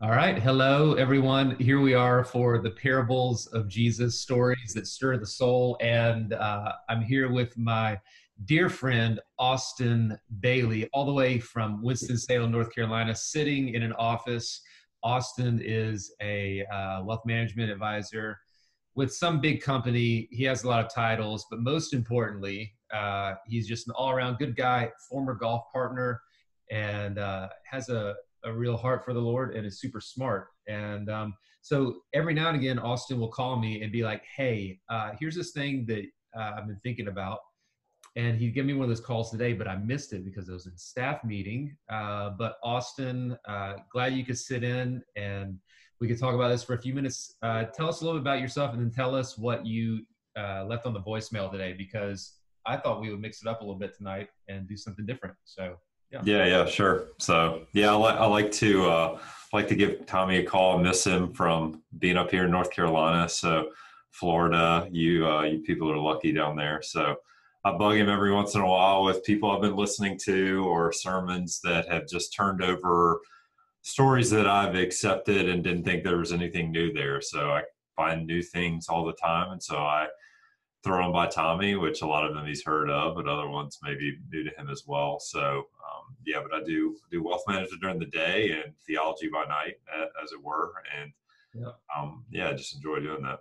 All right. Hello, everyone. Here we are for the parables of Jesus, stories that stir the soul. And uh, I'm here with my dear friend, Austin Bailey, all the way from Winston-Salem, North Carolina, sitting in an office. Austin is a uh, wealth management advisor with some big company. He has a lot of titles, but most importantly, uh, he's just an all around good guy, former golf partner, and uh, has a, a real heart for the Lord and is super smart. And um, so every now and again, Austin will call me and be like, hey, uh, here's this thing that uh, I've been thinking about. And he gave me one of those calls today, but I missed it because I was in staff meeting. Uh, but Austin, uh, glad you could sit in and we could talk about this for a few minutes. Uh, tell us a little bit about yourself and then tell us what you uh, left on the voicemail today because I thought we would mix it up a little bit tonight and do something different. So yeah, yeah, yeah sure. So yeah, I, li- I like to uh, like to give Tommy a call. Miss him from being up here in North Carolina. So Florida, you uh, you people are lucky down there. So I bug him every once in a while with people I've been listening to or sermons that have just turned over stories that I've accepted and didn't think there was anything new there. So I find new things all the time, and so I throw them by Tommy, which a lot of them he's heard of, but other ones maybe new to him as well. So um, yeah, but I do do wealth management during the day and theology by night, as it were, and yeah, um, yeah, I just enjoy doing that.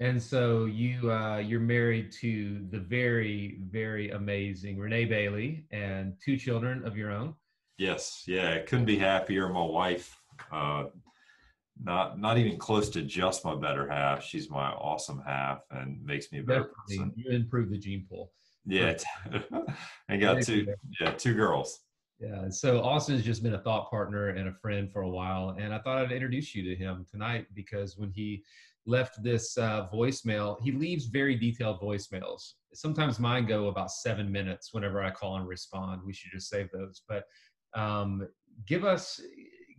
And so you uh, you're married to the very very amazing Renee Bailey and two children of your own. Yes, yeah, couldn't be happier. My wife, uh, not not even close to just my better half. She's my awesome half and makes me a better Definitely. person. You improve the gene pool. Yeah, I got two. Yeah, two girls. Yeah, so Austin's just been a thought partner and a friend for a while, and I thought I'd introduce you to him tonight because when he left this uh, voicemail, he leaves very detailed voicemails. Sometimes mine go about seven minutes whenever I call and respond. We should just save those, but um, give us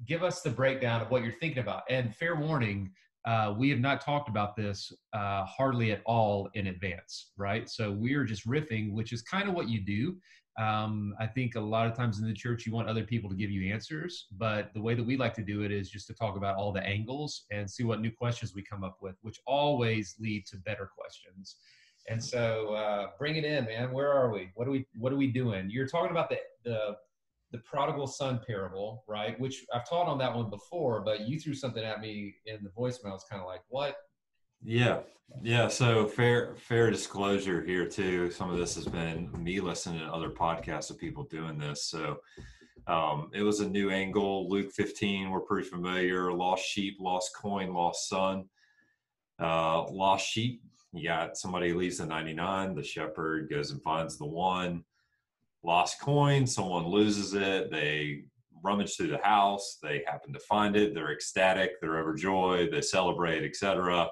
give us the breakdown of what you're thinking about. And fair warning, uh, we have not talked about this uh, hardly at all in advance, right? So we are just riffing, which is kind of what you do. Um, I think a lot of times in the church, you want other people to give you answers, but the way that we like to do it is just to talk about all the angles and see what new questions we come up with, which always lead to better questions. And so, uh, bring it in, man. Where are we? What are we? What are we doing? You're talking about the the the prodigal son parable, right? Which I've taught on that one before, but you threw something at me in the voicemail. It's kind of like, what? Yeah, yeah. So fair fair disclosure here too. Some of this has been me listening to other podcasts of people doing this. So um, it was a new angle. Luke 15, we're pretty familiar. Lost sheep, lost coin, lost son. Uh, lost sheep. You got somebody leaves the 99. The shepherd goes and finds the one lost coin, someone loses it, they rummage through the house, they happen to find it, they're ecstatic, they're overjoyed, they celebrate, etc.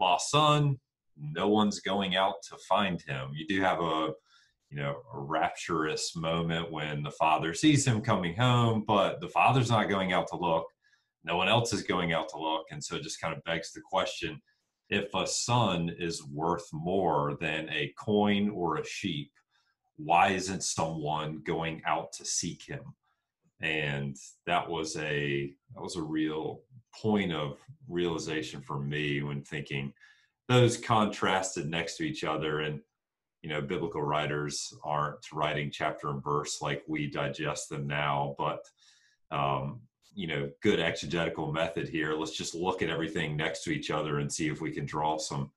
Lost son, no one's going out to find him. You do have a you know a rapturous moment when the father sees him coming home, but the father's not going out to look. No one else is going out to look, and so it just kind of begs the question: if a son is worth more than a coin or a sheep, why isn't someone going out to seek him? And that was a that was a real point of realization for me when thinking those contrasted next to each other. And you know biblical writers aren't writing chapter and verse like we digest them now but um, you know good exegetical method here. Let's just look at everything next to each other and see if we can draw some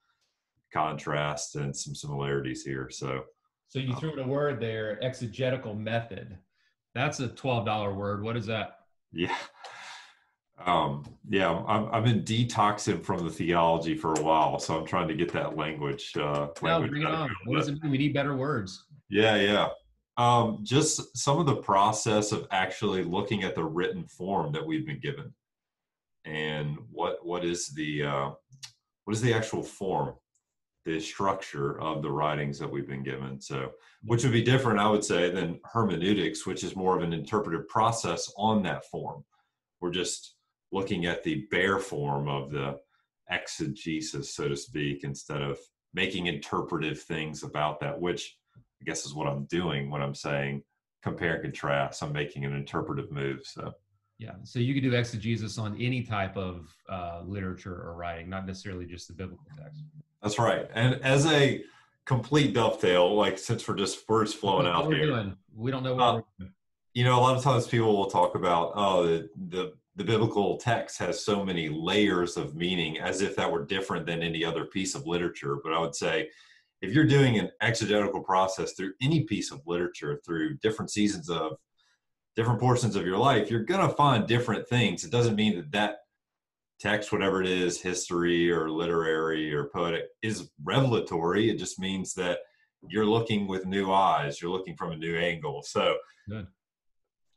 contrast and some similarities here. So so you threw in a word there, exegetical method. That's a twelve dollar word. What is that? Yeah. Um, yeah, I'm, I've been detoxing from the theology for a while, so I'm trying to get that language. Uh, no, bring it on. What does it mean? We need better words. Yeah, yeah. Um, just some of the process of actually looking at the written form that we've been given, and what what is the uh, what is the actual form the structure of the writings that we've been given. So, mm-hmm. which would be different, I would say, than hermeneutics, which is more of an interpretive process on that form. We're just looking at the bare form of the exegesis, so to speak, instead of making interpretive things about that, which I guess is what I'm doing when I'm saying compare and contrast. I'm making an interpretive move. So, Yeah. So you could do exegesis on any type of uh, literature or writing, not necessarily just the biblical text. That's right. And as a complete dovetail, like since we're just words flowing What out we're here, doing. We don't know what Uh, we're doing. you know, a lot of times people will talk about, oh, the, the the biblical text has so many layers of meaning, as if that were different than any other piece of literature. But I would say, if you're doing an exegetical process through any piece of literature, through different seasons of different portions of your life, you're gonna find different things. It doesn't mean that that text, whatever it is, history or literary or poetic, is revelatory. It just means that you're looking with new eyes. You're looking from a new angle. So, Good.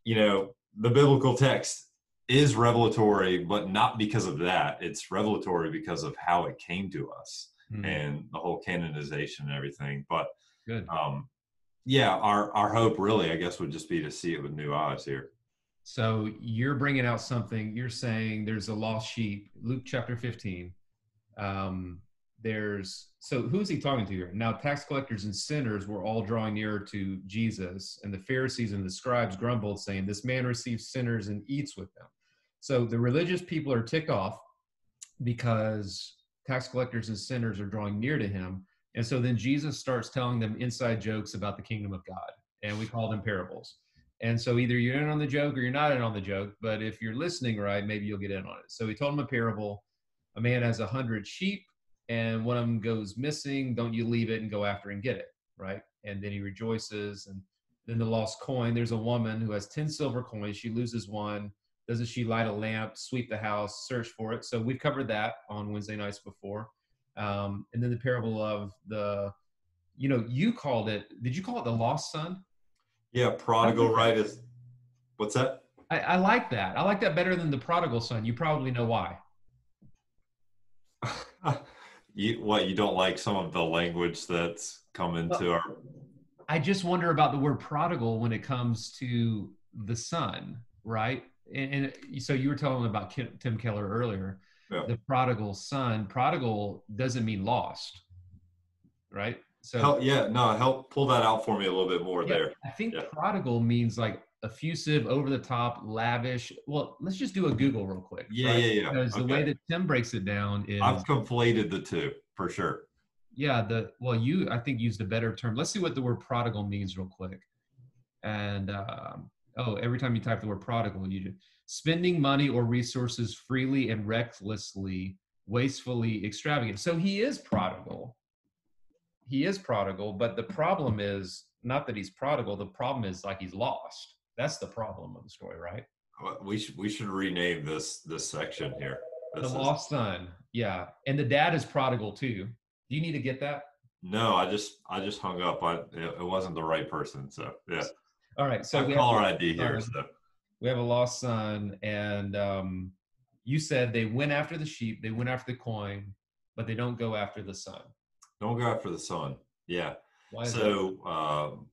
you know, the biblical text is revelatory, but not because of that. It's revelatory because of how it came to us Hmm, and the whole canonization and everything. But Good. um, yeah, our our hope really, I guess, would just be to see it with new eyes here. So you're bringing out something. You're saying there's a lost sheep. Luke chapter 15. Um, there's so who's he talking to here? Now tax collectors and sinners were all drawing nearer to Jesus, and the Pharisees and the scribes grumbled, saying, "This man receives sinners and eats with them." So the religious people are ticked off because tax collectors and sinners are drawing near to him, and so then Jesus starts telling them inside jokes about the kingdom of God, and we call them parables. And so either you're in on the joke or you're not in on the joke. But if you're listening right, maybe you'll get in on it. So he told him a parable. A man has a hundred sheep, and one of them goes missing. Don't you leave it and go after and get it, right? And then he rejoices. And then the lost coin. There's a woman who has ten silver coins. She loses one. Doesn't she light a lamp, sweep the house, search for it? So we've covered that on Wednesday nights before. Um, and then the parable of the, you know, you called it. Did you call it the lost son? Yeah, prodigal right is what's that? I, I like that. I like that better than the prodigal son. You probably know why. you what you don't like some of the language that's come into our I just wonder about the word prodigal when it comes to the son, right? And, and so you were telling about Kim, Tim Keller earlier. Yeah. The prodigal son. Prodigal doesn't mean lost, right? So help yeah no help pull that out for me a little bit more yeah, there I think Yeah. prodigal means like effusive, over the top, lavish. Well, let's just do a Google real quick. yeah right? yeah yeah Because the way that Tim breaks it down is i've conflated the two for sure yeah the well you i think used a better term let's see what the word prodigal means real quick and um, oh every time you type the word prodigal you do spending money or resources freely and recklessly wastefully extravagant. So he is prodigal. He is prodigal but the problem is not that he's prodigal the problem is like he's lost. That's the problem of the story right? Uh, we should we should rename this this section here. The This is- lost son. Yeah. And the dad is prodigal too. Do you need to get that? No i just i just hung up. I it, it wasn't the right person so yeah. All right so so we caller id here so we have a lost son and um, you said they went after the sheep they went after the coin but they don't go after the son don't go after the sun yeah why so um,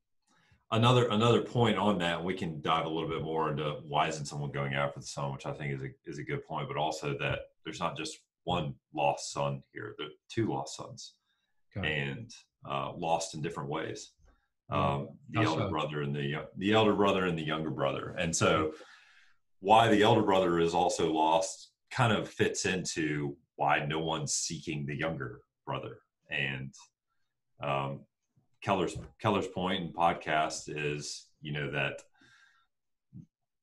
another another point on that we can dive a little bit more into why isn't someone going after the son which i think is a, is a good point but also that there's not just one lost son here there are two lost sons Okay. and uh, lost in different ways. Um, the elder so? brother and the the elder brother and the younger brother. And so why the elder brother is also lost kind of fits into why no one's seeking the younger brother. And um, keller's keller's point in podcast is you know that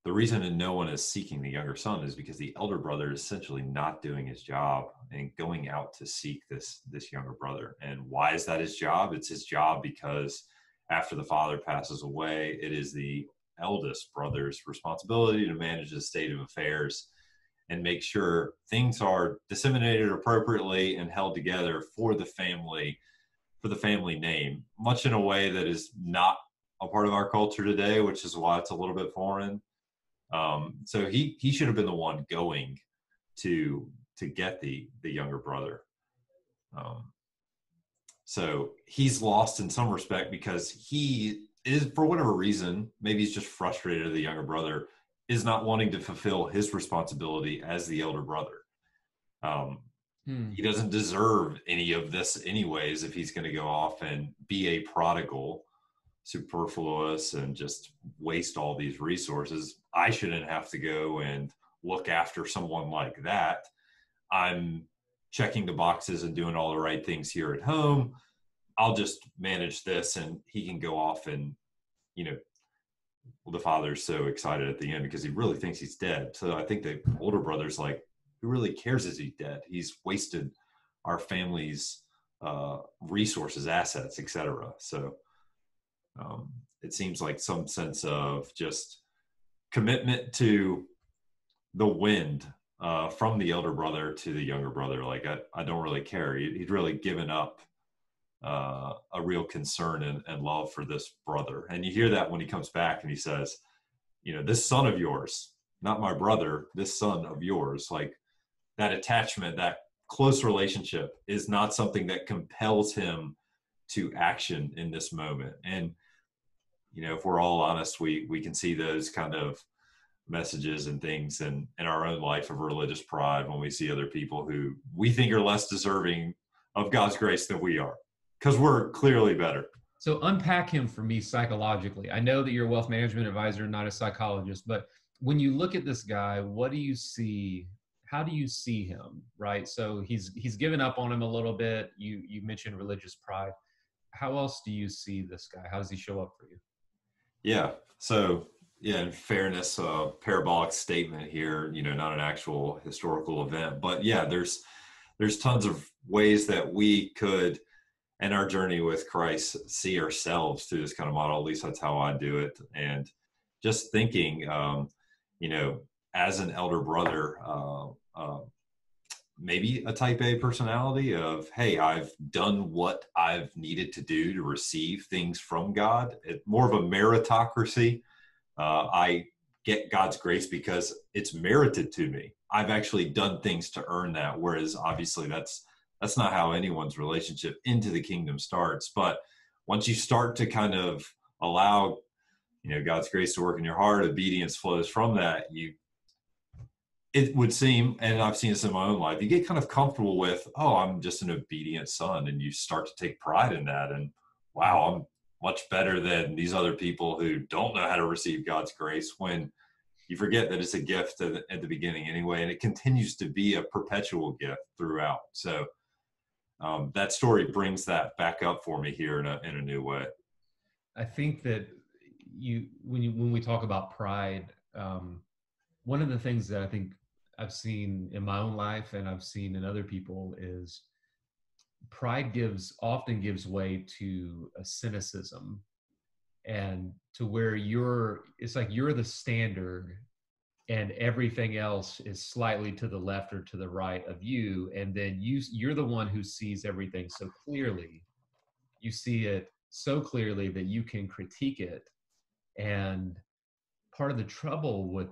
the reason that no one is seeking the younger son is because the elder brother is essentially not doing his job and going out to seek this this younger brother. And why is that his job? It's his job because after the father passes away it is the eldest brother's responsibility to manage the state of affairs and make sure things are disseminated appropriately and held together for the family for the family name much in a way that is not a part of our culture today which is why it's a little bit foreign. Um, so he he should have been the one going to to get the the younger brother. Um, so he's lost in some respect because he is for whatever reason maybe he's just frustrated at the younger brother is not wanting to fulfill his responsibility as the elder brother um, Hmm. he doesn't deserve any of this anyways if he's going to go off and be a prodigal superfluous and just waste all these resources. I shouldn't have to go and look after someone like that. I'm checking the boxes and doing all the right things here at home. I'll just manage this and he can go off and, you know, well, the father's so excited at the end because he really thinks he's dead. So I think the older brother's like, who really cares is he dead? He's wasted our family's uh, resources, assets, etc. So um, it seems like some sense of just commitment to the wind uh, from the elder brother to the younger brother. Like I, I don't really care. He, would really given up uh, a real concern and, and love for this brother. And you hear that when he comes back and he says, you know, this son of yours, not my brother, this son of yours, like that attachment, that close relationship is not something that compels him to action in this moment. And, you know, if we're all honest, we, we can see those kind of messages and things in, in our own life of religious pride when we see other people who we think are less deserving of God's grace than we are because we're clearly better. So unpack him for me psychologically. I know that you're a wealth management advisor, not a psychologist, but when you look at this guy, what do you see? How do you see him? Right. So he's he's given up on him a little bit. You you mentioned religious pride. How else do you see this guy? How does he show up for you? Yeah. So yeah, in fairness, a parabolic statement here, you know, not an actual historical event, but yeah, there's there's tons of ways that we could and our journey with Christ see ourselves through this kind of model. At least that's how I do it. And just thinking, um, you know, as an elder brother, uh, uh, maybe a type A personality of, hey, I've done what I've needed to do to receive things from God. It, more of a meritocracy. Uh, I get God's grace because it's merited to me. I've actually done things to earn that. Whereas obviously that's that's not how anyone's relationship into the kingdom starts but once you start to kind of allow you know god's grace to work in your heart obedience flows from that you it would seem and i've seen this in my own life you get kind of comfortable with oh i'm just an obedient son and you start to take pride in that and wow i'm much better than these other people who don't know how to receive god's grace when you forget that it's a gift at the, beginning anyway and it continues to be a perpetual gift throughout so um, that story brings that back up for me here in a, in a new way. I think that you when you when we talk about pride, um, one of the things that I think I've seen in my own life and I've seen in other people is pride gives often gives way to a cynicism and to where you're it's like you're the standard and everything else is slightly to the left or to the right of you. And then you you're the one who sees everything so clearly. You see it so clearly that you can critique it. And part of the trouble with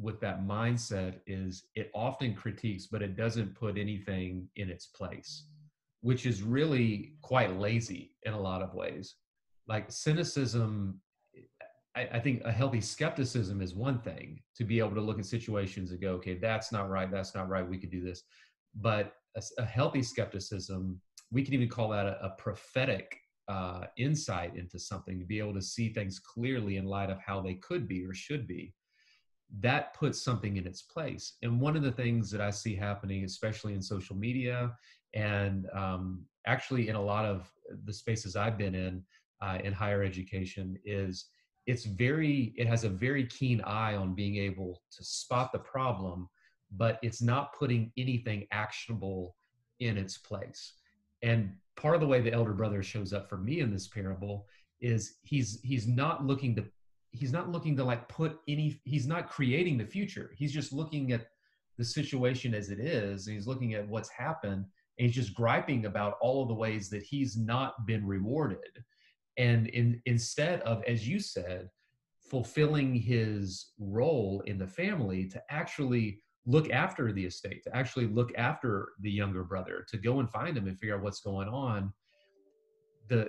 with that mindset is it often critiques but it doesn't put anything in its place which is really quite lazy in a lot of ways like cynicism I, I, think a healthy skepticism is one thing to be able to look at situations and go, okay, that's not right, that's not right, we could do this. But a, a healthy skepticism, we can even call that a, a prophetic uh, insight into something to be able to see things clearly in light of how they could be or should be. That puts something in its place. And one of the things that I see happening, especially in social media and um, actually in a lot of the spaces I've been in uh, in higher education, is it's very it has a very keen eye on being able to spot the problem but it's not putting anything actionable in its place. And part of the way the elder brother shows up for me in this parable is he's he's not looking to he's not looking to like put any he's not creating the future. He's just looking at the situation as it is he's looking at what's happened and he's just griping about all of the ways that he's not been rewarded. And in, instead of as you said fulfilling his role in the family to actually look after the estate to actually look after the younger brother to go and find him and figure out what's going on the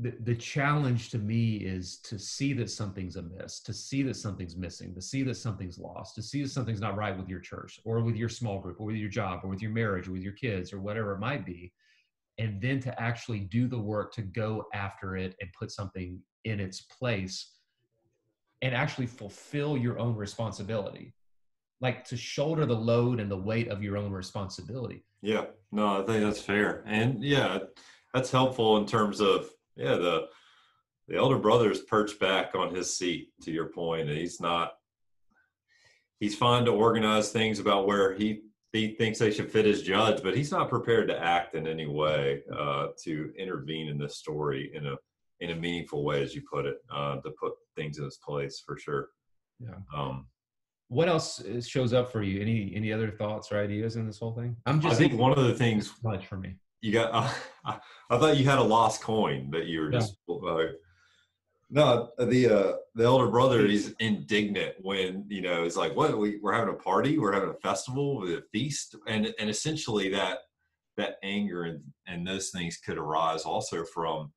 the, challenge to me is to see that something's amiss, to see that something's missing, to see that something's lost, to see that something's not right with your church or with your small group or with your job or with your marriage or with your kids or whatever it might be, and then to actually do the work to go after it and put something in its place and actually fulfill your own responsibility. Like to shoulder the load and the weight of your own responsibility. Yeah. No i think that's fair. And yeah that's helpful in terms of yeah the the elder brother is perched back on his seat to your point and he's not he's fine to organize things about where he he thinks they should fit his judge but he's not prepared to act in any way uh, to intervene in this story in a in a meaningful way as you put it uh, to put things in its place for sure. Yeah. Um what else shows up for you? Any any other thoughts or ideas in this whole thing? I'm just i think one of the things much for me you got uh, I, thought you had a lost coin that you were just uh, no the uh the elder brother is indignant when you know it's like what we, we're having a party? We're having a festival? With a feast? And and essentially that that anger and and those things could arise also from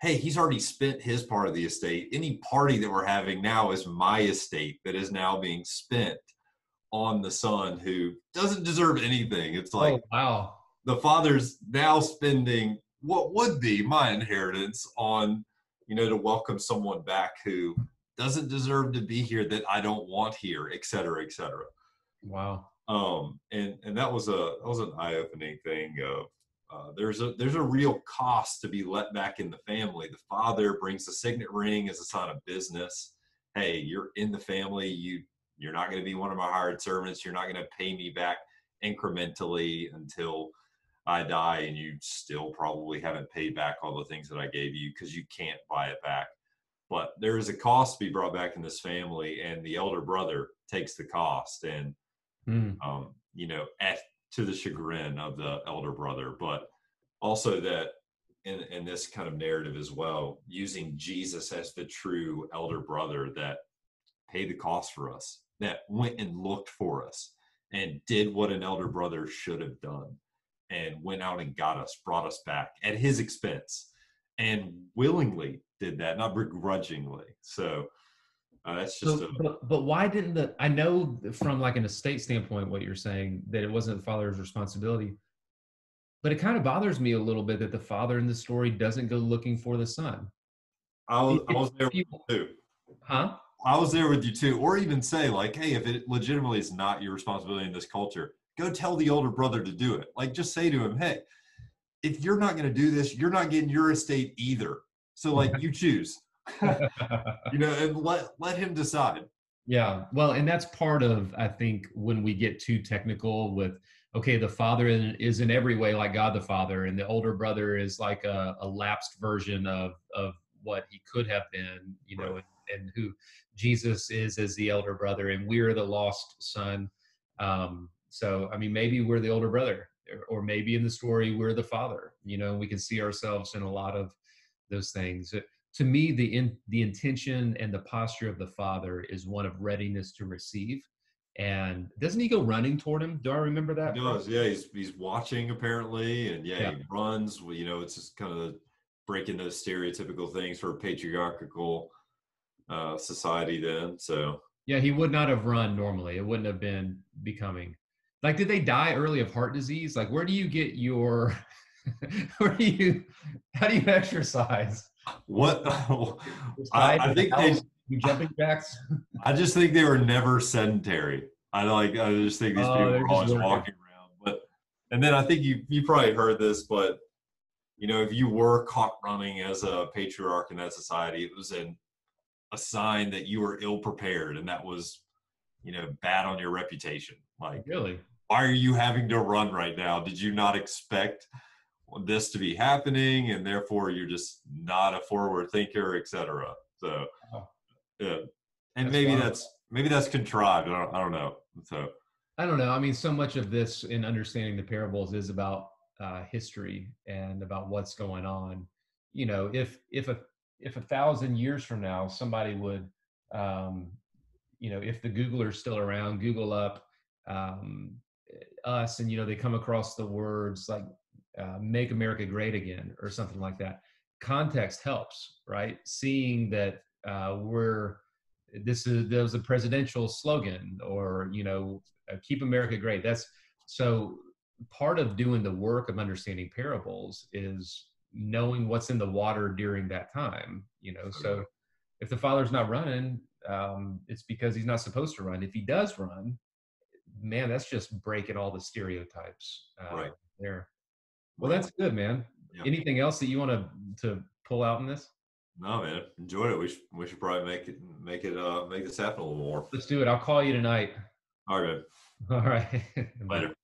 hey he's already spent his part of the estate. Any party that we're having now is my estate that is now being spent on the son who doesn't deserve anything. It's like oh, wow the father's now spending what would be my inheritance on you know to welcome someone back who doesn't deserve to be here that i don't want here et cetera et cetera. Wow. Um and and that was a that was an eye-opening thing of uh, there's a there's a real cost to be let back in the family. The father brings the signet ring as a sign of business. Hey you're in the family. You you're not going to be one of my hired servants. You're not going to pay me back incrementally until I die and you still probably haven't paid back all the things that I gave you because you can't buy it back. But there is a cost to be brought back in this family, and the elder brother takes the cost, and mm. um, you know, at to the chagrin of the elder brother, but also that in in this kind of narrative as well, using Jesus as the true elder brother that paid the cost for us, that went and looked for us, and did what an elder brother should have done and went out and got us, brought us back at his expense, and willingly did that, not begrudgingly. So uh, that's just. So, a, but, but why didn't the? I know from like an estate standpoint, what you're saying that it wasn't the father's responsibility, but it kind of bothers me a little bit that the father in the story doesn't go looking for the son. I was, I was there too. Huh? I was there with you too, or even say like, hey, if it legitimately is not your responsibility in this culture, go tell the older brother to do it. Like just say to him, hey, if you're not going to do this, you're not getting your estate either. So like you choose. you know, and let let him decide. Yeah. Well, and that's part of I think when we get too technical with okay, the father is in every way like God the Father, and the older brother is like a, a lapsed version of of what he could have been, you know, right. and, and, who Jesus is as the elder brother, and we're the lost son. Um, so, I mean, maybe we're the older brother, or maybe in the story we're the father. You know, we can see ourselves in a lot of those things. To me, the in, the intention and the posture of the father is one of readiness to receive. And doesn't he go running toward him? Do I remember that? He does. Yeah, he's he's watching apparently, and yeah, yeah. he runs. You know, it's just kind of breaking those stereotypical things for a patriarchal uh, society. Then, so yeah, he would not have run normally. It wouldn't have been becoming like did they die early of heart disease? Like where do you get your where do you how do you exercise? What I, I, think they jumping jacks? I just think they were never sedentary. I like i just think these oh, people were always walking around but and then i think you you probably heard this but you know if you were caught running as a patriarch in that society it was an a sign that you were ill prepared and that was you know bad on your reputation. Like really why are you having to run right now? Did you not expect this to be happening and therefore you're just not a forward thinker etc so oh. yeah and that's maybe that's maybe that's contrived. I don't, I don't know. So. I don't know. I mean so much of this in understanding the parables is about uh, history and about what's going on. You know if if a if a thousand years from now somebody would um, you know if the googler's still around google up um, us and you know they come across the words like uh, make america great again or something like that context helps right seeing that uh, we're this is there was a presidential slogan or you know uh, keep america great that's so part of doing the work of understanding parables is knowing what's in the water during that time. You know, so if the father's not running, um, it's because he's not supposed to run. If he does run, man, that's just breaking all the stereotypes uh, right there. Well, that's good, man. Yeah. Anything else that you want to to pull out in this? No, man, enjoyed it. We should we should probably make it make it uh make this happen a little more. Let's do it. I'll call you tonight. All right. All right. Later.